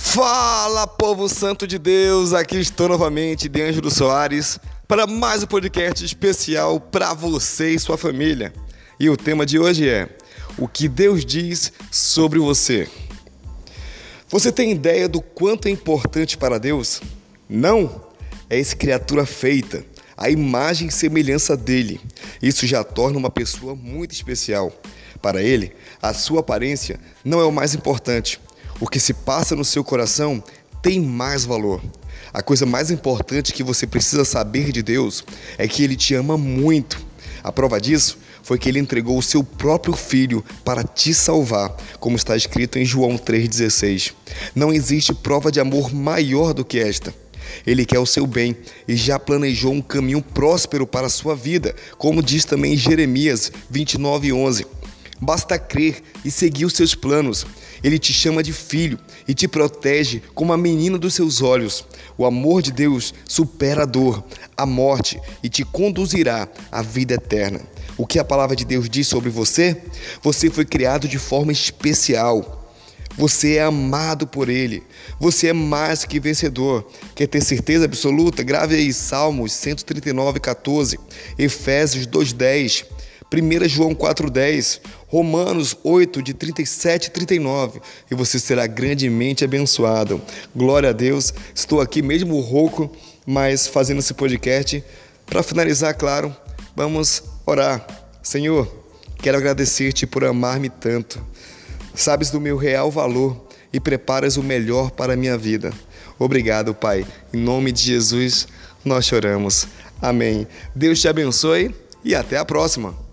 Fala, povo santo de Deus! Aqui estou novamente, de Ângelo Soares, para mais um podcast especial para você e sua família. E o tema de hoje é: O que Deus diz sobre você. Você tem ideia do quanto é importante para Deus? Não? É essa criatura feita, a imagem e semelhança dele. Isso já torna uma pessoa muito especial. Para ele, a sua aparência não é o mais importante. O que se passa no seu coração tem mais valor. A coisa mais importante que você precisa saber de Deus é que Ele te ama muito. A prova disso foi que Ele entregou o seu próprio Filho para te salvar, como está escrito em João 3,16. Não existe prova de amor maior do que esta. Ele quer o seu bem e já planejou um caminho próspero para a sua vida, como diz também em Jeremias 29,11. Basta crer e seguir os seus planos. Ele te chama de filho e te protege como a menina dos seus olhos. O amor de Deus supera a dor, a morte e te conduzirá à vida eterna. O que a palavra de Deus diz sobre você? Você foi criado de forma especial. Você é amado por Ele. Você é mais que vencedor. Quer ter certeza absoluta? Grave aí Salmos 139, 14, Efésios 2,10. 1 João 4,10, Romanos 8, de 37 e 39, e você será grandemente abençoado. Glória a Deus, estou aqui mesmo rouco, mas fazendo esse podcast. Para finalizar, claro, vamos orar. Senhor, quero agradecer-te por amar-me tanto. Sabes do meu real valor e preparas o melhor para a minha vida. Obrigado, Pai. Em nome de Jesus, nós choramos. Amém. Deus te abençoe e até a próxima.